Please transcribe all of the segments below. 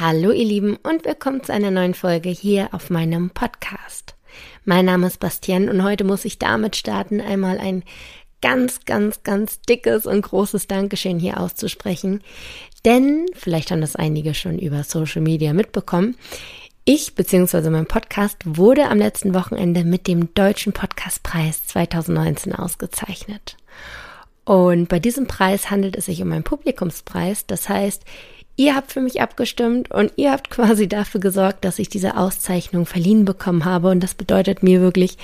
Hallo ihr Lieben und willkommen zu einer neuen Folge hier auf meinem Podcast. Mein Name ist Bastian und heute muss ich damit starten, einmal ein ganz, ganz, ganz dickes und großes Dankeschön hier auszusprechen. Denn, vielleicht haben das einige schon über Social Media mitbekommen, ich bzw. mein Podcast wurde am letzten Wochenende mit dem Deutschen Podcastpreis 2019 ausgezeichnet. Und bei diesem Preis handelt es sich um einen Publikumspreis. Das heißt, Ihr habt für mich abgestimmt und ihr habt quasi dafür gesorgt, dass ich diese Auszeichnung verliehen bekommen habe. Und das bedeutet mir wirklich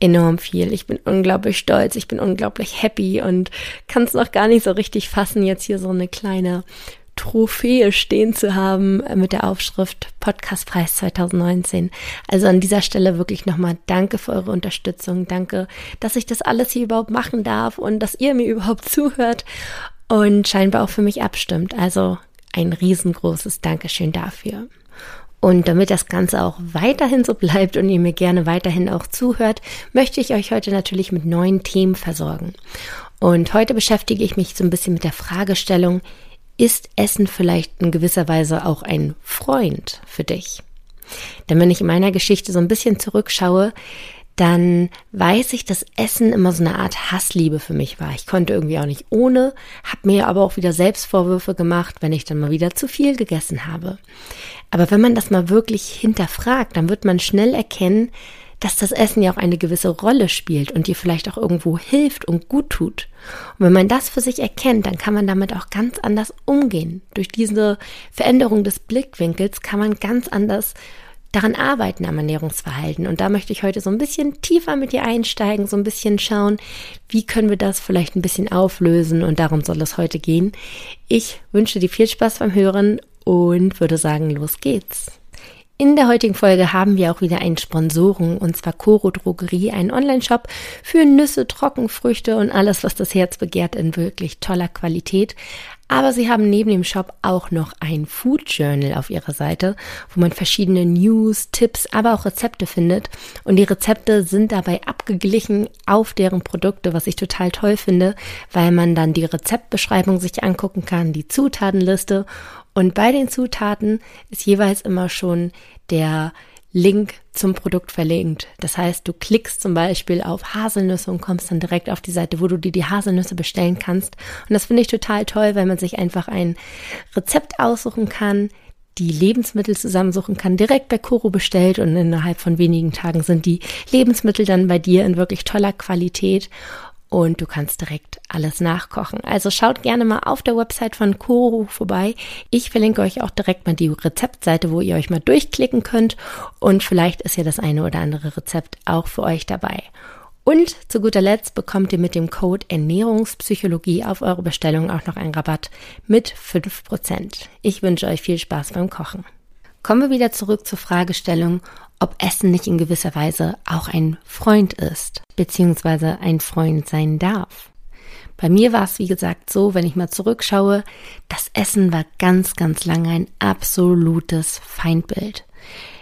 enorm viel. Ich bin unglaublich stolz, ich bin unglaublich happy und kann es noch gar nicht so richtig fassen, jetzt hier so eine kleine Trophäe stehen zu haben mit der Aufschrift Podcastpreis 2019. Also an dieser Stelle wirklich nochmal danke für eure Unterstützung. Danke, dass ich das alles hier überhaupt machen darf und dass ihr mir überhaupt zuhört und scheinbar auch für mich abstimmt. Also ein riesengroßes Dankeschön dafür. Und damit das Ganze auch weiterhin so bleibt und ihr mir gerne weiterhin auch zuhört, möchte ich euch heute natürlich mit neuen Themen versorgen. Und heute beschäftige ich mich so ein bisschen mit der Fragestellung, ist Essen vielleicht in gewisser Weise auch ein Freund für dich? Denn wenn ich in meiner Geschichte so ein bisschen zurückschaue, dann weiß ich, dass Essen immer so eine Art Hassliebe für mich war. Ich konnte irgendwie auch nicht ohne, habe mir aber auch wieder Selbstvorwürfe gemacht, wenn ich dann mal wieder zu viel gegessen habe. Aber wenn man das mal wirklich hinterfragt, dann wird man schnell erkennen, dass das Essen ja auch eine gewisse Rolle spielt und dir vielleicht auch irgendwo hilft und gut tut. Und wenn man das für sich erkennt, dann kann man damit auch ganz anders umgehen. Durch diese Veränderung des Blickwinkels kann man ganz anders daran arbeiten am Ernährungsverhalten. Und da möchte ich heute so ein bisschen tiefer mit dir einsteigen, so ein bisschen schauen, wie können wir das vielleicht ein bisschen auflösen. Und darum soll es heute gehen. Ich wünsche dir viel Spaß beim Hören und würde sagen, los geht's. In der heutigen Folge haben wir auch wieder einen Sponsoren und zwar Coro Drogerie, ein Online-Shop für Nüsse, Trockenfrüchte und alles, was das Herz begehrt in wirklich toller Qualität. Aber sie haben neben dem Shop auch noch ein Food Journal auf ihrer Seite, wo man verschiedene News, Tipps, aber auch Rezepte findet. Und die Rezepte sind dabei abgeglichen auf deren Produkte, was ich total toll finde, weil man dann die Rezeptbeschreibung sich angucken kann, die Zutatenliste. Und bei den Zutaten ist jeweils immer schon der Link zum Produkt verlinkt. Das heißt, du klickst zum Beispiel auf Haselnüsse und kommst dann direkt auf die Seite, wo du dir die Haselnüsse bestellen kannst. Und das finde ich total toll, weil man sich einfach ein Rezept aussuchen kann, die Lebensmittel zusammensuchen kann, direkt bei Koro bestellt und innerhalb von wenigen Tagen sind die Lebensmittel dann bei dir in wirklich toller Qualität und du kannst direkt alles nachkochen. Also schaut gerne mal auf der Website von Koro vorbei. Ich verlinke euch auch direkt mal die Rezeptseite, wo ihr euch mal durchklicken könnt und vielleicht ist ja das eine oder andere Rezept auch für euch dabei. Und zu guter Letzt bekommt ihr mit dem Code Ernährungspsychologie auf eure Bestellung auch noch einen Rabatt mit 5%. Ich wünsche euch viel Spaß beim Kochen. Kommen wir wieder zurück zur Fragestellung, ob Essen nicht in gewisser Weise auch ein Freund ist, beziehungsweise ein Freund sein darf. Bei mir war es, wie gesagt, so, wenn ich mal zurückschaue, das Essen war ganz, ganz lange ein absolutes Feindbild.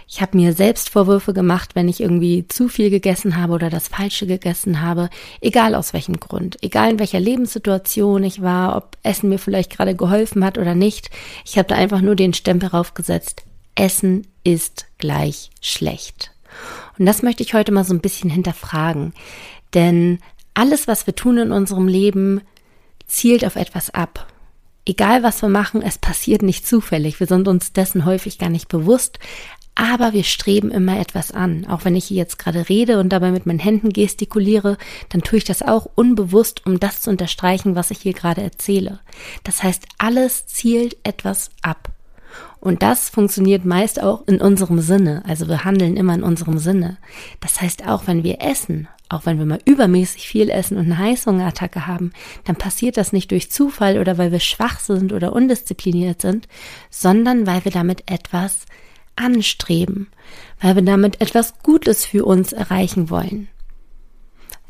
Ich habe mir selbst Vorwürfe gemacht, wenn ich irgendwie zu viel gegessen habe oder das Falsche gegessen habe, egal aus welchem Grund, egal in welcher Lebenssituation ich war, ob Essen mir vielleicht gerade geholfen hat oder nicht. Ich habe da einfach nur den Stempel raufgesetzt, Essen ist gleich schlecht. Und das möchte ich heute mal so ein bisschen hinterfragen. Denn alles, was wir tun in unserem Leben, zielt auf etwas ab. Egal was wir machen, es passiert nicht zufällig. Wir sind uns dessen häufig gar nicht bewusst. Aber wir streben immer etwas an. Auch wenn ich hier jetzt gerade rede und dabei mit meinen Händen gestikuliere, dann tue ich das auch unbewusst, um das zu unterstreichen, was ich hier gerade erzähle. Das heißt, alles zielt etwas ab. Und das funktioniert meist auch in unserem Sinne. Also wir handeln immer in unserem Sinne. Das heißt, auch wenn wir essen, auch wenn wir mal übermäßig viel essen und eine Heißhungerattacke haben, dann passiert das nicht durch Zufall oder weil wir schwach sind oder undiszipliniert sind, sondern weil wir damit etwas anstreben, weil wir damit etwas Gutes für uns erreichen wollen.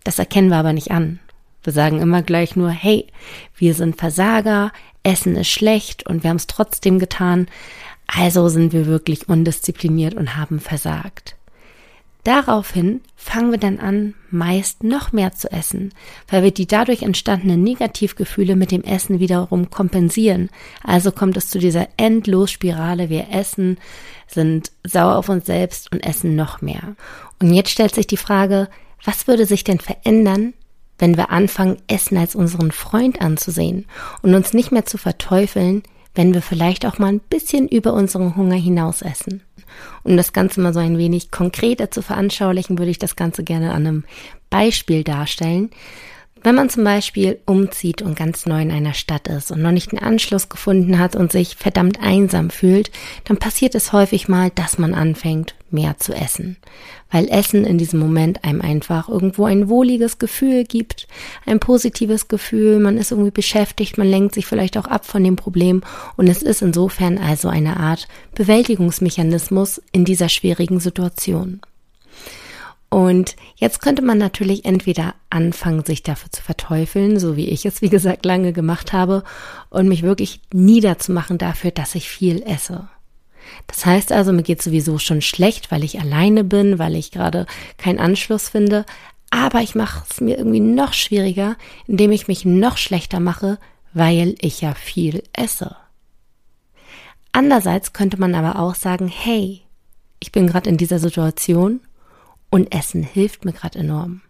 Das erkennen wir aber nicht an. Wir sagen immer gleich nur, hey, wir sind Versager, Essen ist schlecht und wir haben es trotzdem getan, also sind wir wirklich undiszipliniert und haben versagt. Daraufhin fangen wir dann an, meist noch mehr zu essen, weil wir die dadurch entstandenen Negativgefühle mit dem Essen wiederum kompensieren. Also kommt es zu dieser Endlosspirale. Wir essen, sind sauer auf uns selbst und essen noch mehr. Und jetzt stellt sich die Frage, was würde sich denn verändern, wenn wir anfangen, Essen als unseren Freund anzusehen und uns nicht mehr zu verteufeln, wenn wir vielleicht auch mal ein bisschen über unseren Hunger hinaus essen. Um das Ganze mal so ein wenig konkreter zu veranschaulichen, würde ich das Ganze gerne an einem Beispiel darstellen. Wenn man zum Beispiel umzieht und ganz neu in einer Stadt ist und noch nicht einen Anschluss gefunden hat und sich verdammt einsam fühlt, dann passiert es häufig mal, dass man anfängt, mehr zu essen. Weil Essen in diesem Moment einem einfach irgendwo ein wohliges Gefühl gibt, ein positives Gefühl, man ist irgendwie beschäftigt, man lenkt sich vielleicht auch ab von dem Problem und es ist insofern also eine Art Bewältigungsmechanismus in dieser schwierigen Situation. Und jetzt könnte man natürlich entweder anfangen, sich dafür zu verteufeln, so wie ich es, wie gesagt, lange gemacht habe, und mich wirklich niederzumachen dafür, dass ich viel esse. Das heißt also, mir geht sowieso schon schlecht, weil ich alleine bin, weil ich gerade keinen Anschluss finde, aber ich mache es mir irgendwie noch schwieriger, indem ich mich noch schlechter mache, weil ich ja viel esse. Andererseits könnte man aber auch sagen, hey, ich bin gerade in dieser Situation und Essen hilft mir gerade enorm.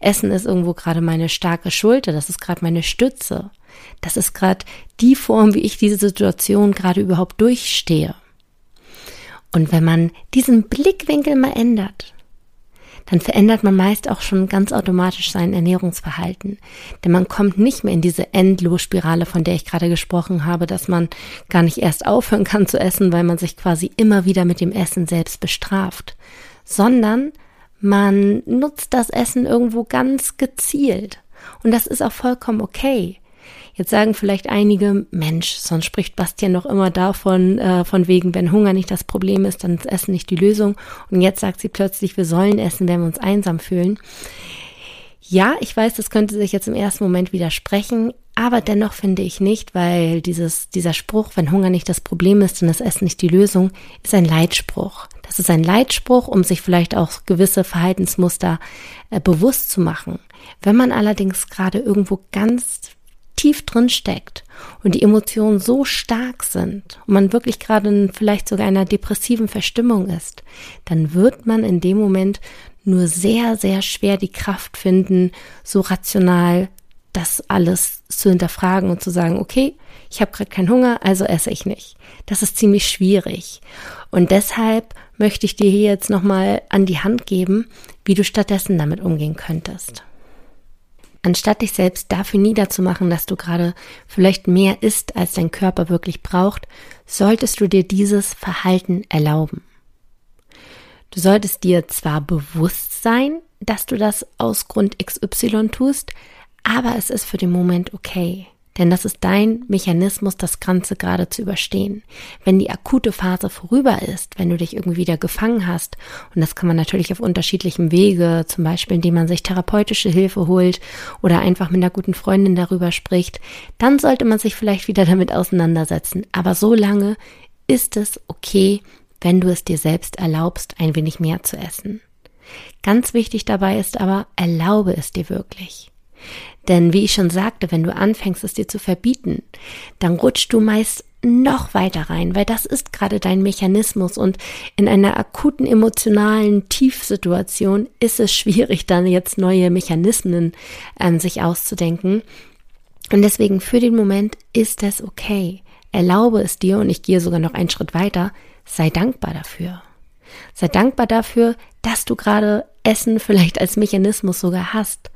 Essen ist irgendwo gerade meine starke Schulter, das ist gerade meine Stütze. Das ist gerade die Form, wie ich diese Situation gerade überhaupt durchstehe. Und wenn man diesen Blickwinkel mal ändert, dann verändert man meist auch schon ganz automatisch sein Ernährungsverhalten. Denn man kommt nicht mehr in diese Endlosspirale, von der ich gerade gesprochen habe, dass man gar nicht erst aufhören kann zu essen, weil man sich quasi immer wieder mit dem Essen selbst bestraft, sondern man nutzt das Essen irgendwo ganz gezielt. Und das ist auch vollkommen okay. Jetzt sagen vielleicht einige, Mensch, sonst spricht Bastian doch immer davon, äh, von wegen, wenn Hunger nicht das Problem ist, dann ist Essen nicht die Lösung. Und jetzt sagt sie plötzlich, wir sollen essen, wenn wir uns einsam fühlen. Ja, ich weiß, das könnte sich jetzt im ersten Moment widersprechen, aber dennoch finde ich nicht, weil dieses, dieser Spruch, wenn Hunger nicht das Problem ist, dann ist Essen nicht die Lösung, ist ein Leitspruch. Das ist ein Leitspruch, um sich vielleicht auch gewisse Verhaltensmuster äh, bewusst zu machen. Wenn man allerdings gerade irgendwo ganz tief drin steckt und die Emotionen so stark sind und man wirklich gerade in vielleicht sogar einer depressiven Verstimmung ist, dann wird man in dem Moment nur sehr, sehr schwer die Kraft finden, so rational das alles zu hinterfragen und zu sagen, okay, ich habe gerade keinen Hunger, also esse ich nicht. Das ist ziemlich schwierig. Und deshalb möchte ich dir hier jetzt nochmal an die Hand geben, wie du stattdessen damit umgehen könntest. Anstatt dich selbst dafür niederzumachen, dass du gerade vielleicht mehr isst, als dein Körper wirklich braucht, solltest du dir dieses Verhalten erlauben. Du solltest dir zwar bewusst sein, dass du das aus Grund XY tust, aber es ist für den Moment okay. Denn das ist dein Mechanismus, das Ganze gerade zu überstehen. Wenn die akute Phase vorüber ist, wenn du dich irgendwie wieder gefangen hast, und das kann man natürlich auf unterschiedlichem Wege, zum Beispiel indem man sich therapeutische Hilfe holt oder einfach mit einer guten Freundin darüber spricht, dann sollte man sich vielleicht wieder damit auseinandersetzen. Aber so lange ist es okay, wenn du es dir selbst erlaubst, ein wenig mehr zu essen. Ganz wichtig dabei ist aber, erlaube es dir wirklich. Denn wie ich schon sagte, wenn du anfängst, es dir zu verbieten, dann rutschst du meist noch weiter rein, weil das ist gerade dein Mechanismus und in einer akuten emotionalen Tiefsituation ist es schwierig, dann jetzt neue Mechanismen ähm, sich auszudenken. Und deswegen für den Moment ist es okay. Erlaube es dir und ich gehe sogar noch einen Schritt weiter. Sei dankbar dafür. Sei dankbar dafür, dass du gerade Essen vielleicht als Mechanismus sogar hast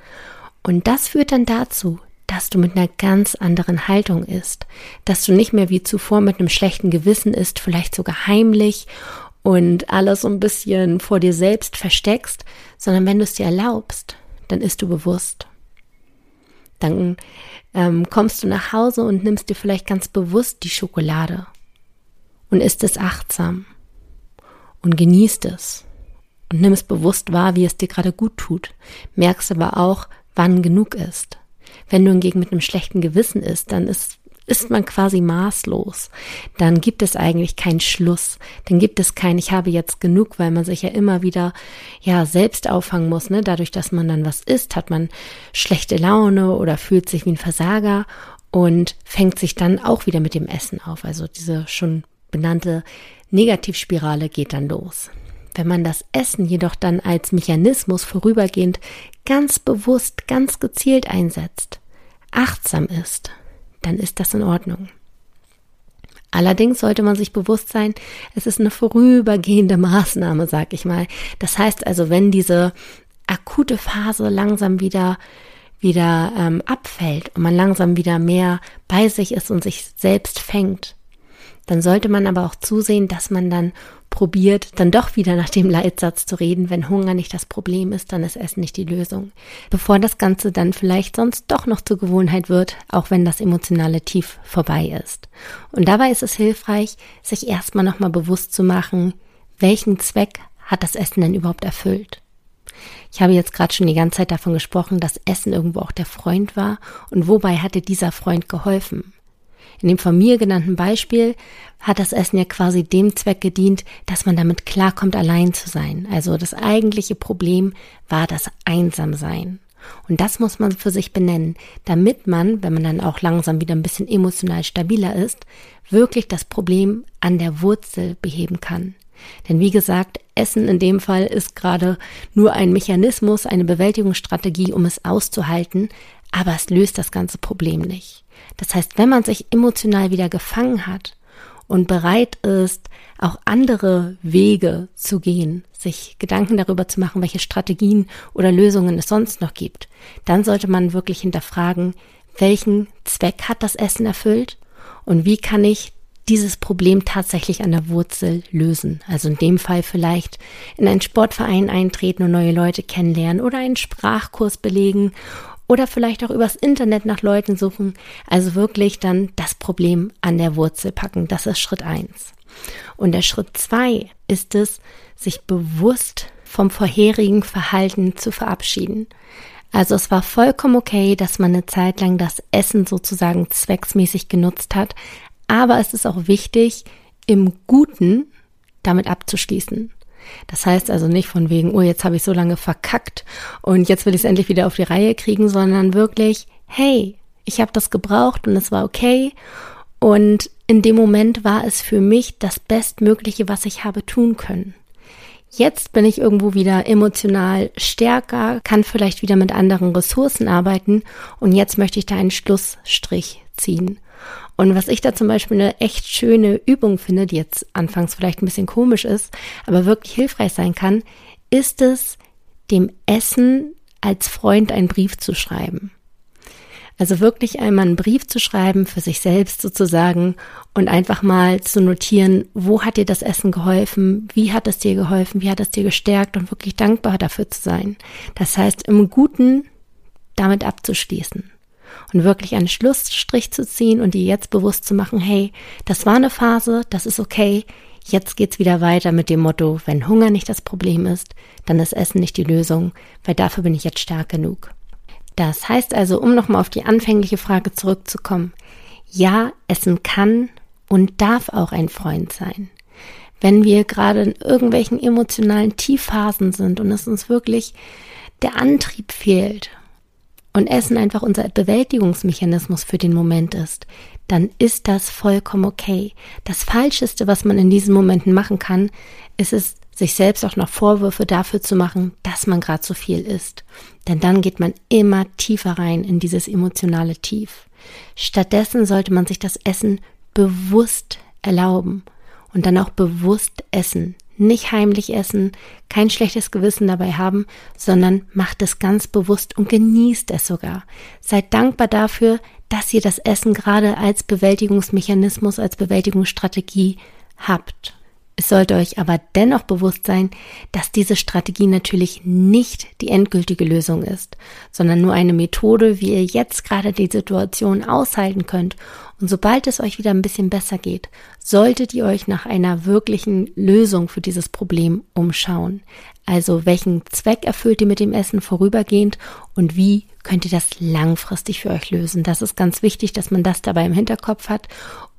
und das führt dann dazu, dass du mit einer ganz anderen Haltung isst, dass du nicht mehr wie zuvor mit einem schlechten Gewissen isst, vielleicht sogar heimlich und alles so ein bisschen vor dir selbst versteckst, sondern wenn du es dir erlaubst, dann isst du bewusst. Dann ähm, kommst du nach Hause und nimmst dir vielleicht ganz bewusst die Schokolade und isst es achtsam und genießt es und nimm es bewusst wahr, wie es dir gerade gut tut. Merkst aber auch, wann genug ist. Wenn du hingegen mit einem schlechten Gewissen isst, dann ist ist man quasi maßlos. Dann gibt es eigentlich keinen Schluss. Dann gibt es kein, ich habe jetzt genug, weil man sich ja immer wieder, ja, selbst auffangen muss, ne? Dadurch, dass man dann was isst, hat man schlechte Laune oder fühlt sich wie ein Versager und fängt sich dann auch wieder mit dem Essen auf. Also diese schon benannte Negativspirale geht dann los. Wenn man das Essen jedoch dann als Mechanismus vorübergehend ganz bewusst, ganz gezielt einsetzt, achtsam ist, dann ist das in Ordnung. Allerdings sollte man sich bewusst sein, es ist eine vorübergehende Maßnahme, sag ich mal. Das heißt also, wenn diese akute Phase langsam wieder wieder ähm, abfällt und man langsam wieder mehr bei sich ist und sich selbst fängt, dann sollte man aber auch zusehen, dass man dann probiert, dann doch wieder nach dem Leitsatz zu reden, wenn Hunger nicht das Problem ist, dann ist Essen nicht die Lösung. Bevor das Ganze dann vielleicht sonst doch noch zur Gewohnheit wird, auch wenn das emotionale Tief vorbei ist. Und dabei ist es hilfreich, sich erstmal nochmal bewusst zu machen, welchen Zweck hat das Essen denn überhaupt erfüllt? Ich habe jetzt gerade schon die ganze Zeit davon gesprochen, dass Essen irgendwo auch der Freund war und wobei hatte dieser Freund geholfen? In dem von mir genannten Beispiel hat das Essen ja quasi dem Zweck gedient, dass man damit klarkommt, allein zu sein. Also das eigentliche Problem war das Einsamsein. Und das muss man für sich benennen, damit man, wenn man dann auch langsam wieder ein bisschen emotional stabiler ist, wirklich das Problem an der Wurzel beheben kann. Denn wie gesagt, Essen in dem Fall ist gerade nur ein Mechanismus, eine Bewältigungsstrategie, um es auszuhalten, aber es löst das ganze Problem nicht. Das heißt, wenn man sich emotional wieder gefangen hat und bereit ist, auch andere Wege zu gehen, sich Gedanken darüber zu machen, welche Strategien oder Lösungen es sonst noch gibt, dann sollte man wirklich hinterfragen, welchen Zweck hat das Essen erfüllt und wie kann ich dieses Problem tatsächlich an der Wurzel lösen. Also in dem Fall vielleicht in einen Sportverein eintreten und neue Leute kennenlernen oder einen Sprachkurs belegen oder vielleicht auch übers Internet nach Leuten suchen. Also wirklich dann das Problem an der Wurzel packen. Das ist Schritt eins. Und der Schritt zwei ist es, sich bewusst vom vorherigen Verhalten zu verabschieden. Also es war vollkommen okay, dass man eine Zeit lang das Essen sozusagen zwecksmäßig genutzt hat, aber es ist auch wichtig, im Guten damit abzuschließen. Das heißt also nicht von wegen, oh, jetzt habe ich so lange verkackt und jetzt will ich es endlich wieder auf die Reihe kriegen, sondern wirklich, hey, ich habe das gebraucht und es war okay. Und in dem Moment war es für mich das Bestmögliche, was ich habe tun können. Jetzt bin ich irgendwo wieder emotional stärker, kann vielleicht wieder mit anderen Ressourcen arbeiten und jetzt möchte ich da einen Schlussstrich ziehen. Und was ich da zum Beispiel eine echt schöne Übung finde, die jetzt anfangs vielleicht ein bisschen komisch ist, aber wirklich hilfreich sein kann, ist es, dem Essen als Freund einen Brief zu schreiben. Also wirklich einmal einen Brief zu schreiben für sich selbst sozusagen und einfach mal zu notieren, wo hat dir das Essen geholfen, wie hat es dir geholfen, wie hat es dir gestärkt und wirklich dankbar dafür zu sein. Das heißt, im Guten damit abzuschließen und wirklich einen Schlussstrich zu ziehen und dir jetzt bewusst zu machen, hey, das war eine Phase, das ist okay, jetzt geht's wieder weiter mit dem Motto, wenn Hunger nicht das Problem ist, dann ist Essen nicht die Lösung, weil dafür bin ich jetzt stark genug. Das heißt also, um nochmal auf die anfängliche Frage zurückzukommen, ja, Essen kann und darf auch ein Freund sein. Wenn wir gerade in irgendwelchen emotionalen Tiefphasen sind und es uns wirklich der Antrieb fehlt und Essen einfach unser Bewältigungsmechanismus für den Moment ist, dann ist das vollkommen okay. Das Falscheste, was man in diesen Momenten machen kann, ist es, sich selbst auch noch Vorwürfe dafür zu machen, dass man gerade so viel isst. Denn dann geht man immer tiefer rein in dieses emotionale Tief. Stattdessen sollte man sich das Essen bewusst erlauben und dann auch bewusst essen. Nicht heimlich essen, kein schlechtes Gewissen dabei haben, sondern macht es ganz bewusst und genießt es sogar. Seid dankbar dafür, dass ihr das Essen gerade als Bewältigungsmechanismus, als Bewältigungsstrategie habt. Es sollte euch aber dennoch bewusst sein, dass diese Strategie natürlich nicht die endgültige Lösung ist, sondern nur eine Methode, wie ihr jetzt gerade die Situation aushalten könnt. Und sobald es euch wieder ein bisschen besser geht, solltet ihr euch nach einer wirklichen Lösung für dieses Problem umschauen. Also welchen Zweck erfüllt ihr mit dem Essen vorübergehend und wie könnt ihr das langfristig für euch lösen? Das ist ganz wichtig, dass man das dabei im Hinterkopf hat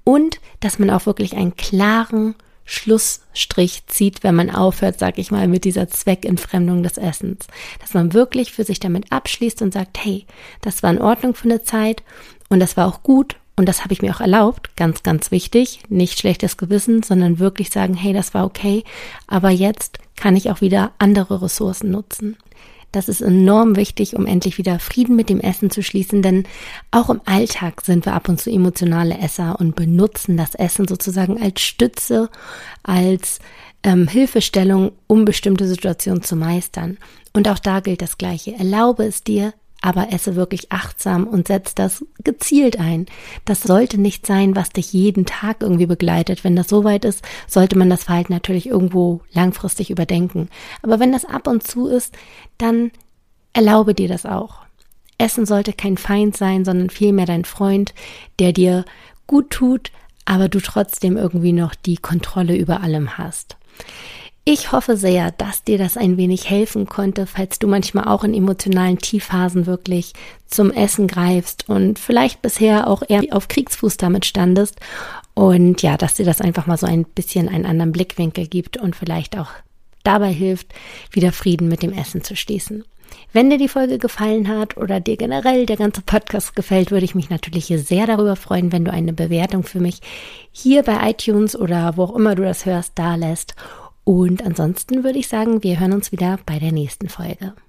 und dass man auch wirklich einen klaren Schlussstrich zieht, wenn man aufhört, sag ich mal, mit dieser Zweckentfremdung des Essens. Dass man wirklich für sich damit abschließt und sagt, hey, das war in Ordnung für eine Zeit und das war auch gut und das habe ich mir auch erlaubt, ganz, ganz wichtig, nicht schlechtes Gewissen, sondern wirklich sagen, hey, das war okay, aber jetzt kann ich auch wieder andere Ressourcen nutzen. Das ist enorm wichtig, um endlich wieder Frieden mit dem Essen zu schließen, denn auch im Alltag sind wir ab und zu emotionale Esser und benutzen das Essen sozusagen als Stütze, als ähm, Hilfestellung, um bestimmte Situationen zu meistern. Und auch da gilt das Gleiche. Erlaube es dir, aber esse wirklich achtsam und setz das gezielt ein. Das sollte nicht sein, was dich jeden Tag irgendwie begleitet. Wenn das soweit ist, sollte man das Verhalten natürlich irgendwo langfristig überdenken. Aber wenn das ab und zu ist, dann erlaube dir das auch. Essen sollte kein Feind sein, sondern vielmehr dein Freund, der dir gut tut, aber du trotzdem irgendwie noch die Kontrolle über allem hast. Ich hoffe sehr, dass dir das ein wenig helfen konnte, falls du manchmal auch in emotionalen Tiefphasen wirklich zum Essen greifst und vielleicht bisher auch eher auf Kriegsfuß damit standest. Und ja, dass dir das einfach mal so ein bisschen einen anderen Blickwinkel gibt und vielleicht auch dabei hilft, wieder Frieden mit dem Essen zu schließen. Wenn dir die Folge gefallen hat oder dir generell der ganze Podcast gefällt, würde ich mich natürlich hier sehr darüber freuen, wenn du eine Bewertung für mich hier bei iTunes oder wo auch immer du das hörst, da lässt. Und ansonsten würde ich sagen, wir hören uns wieder bei der nächsten Folge.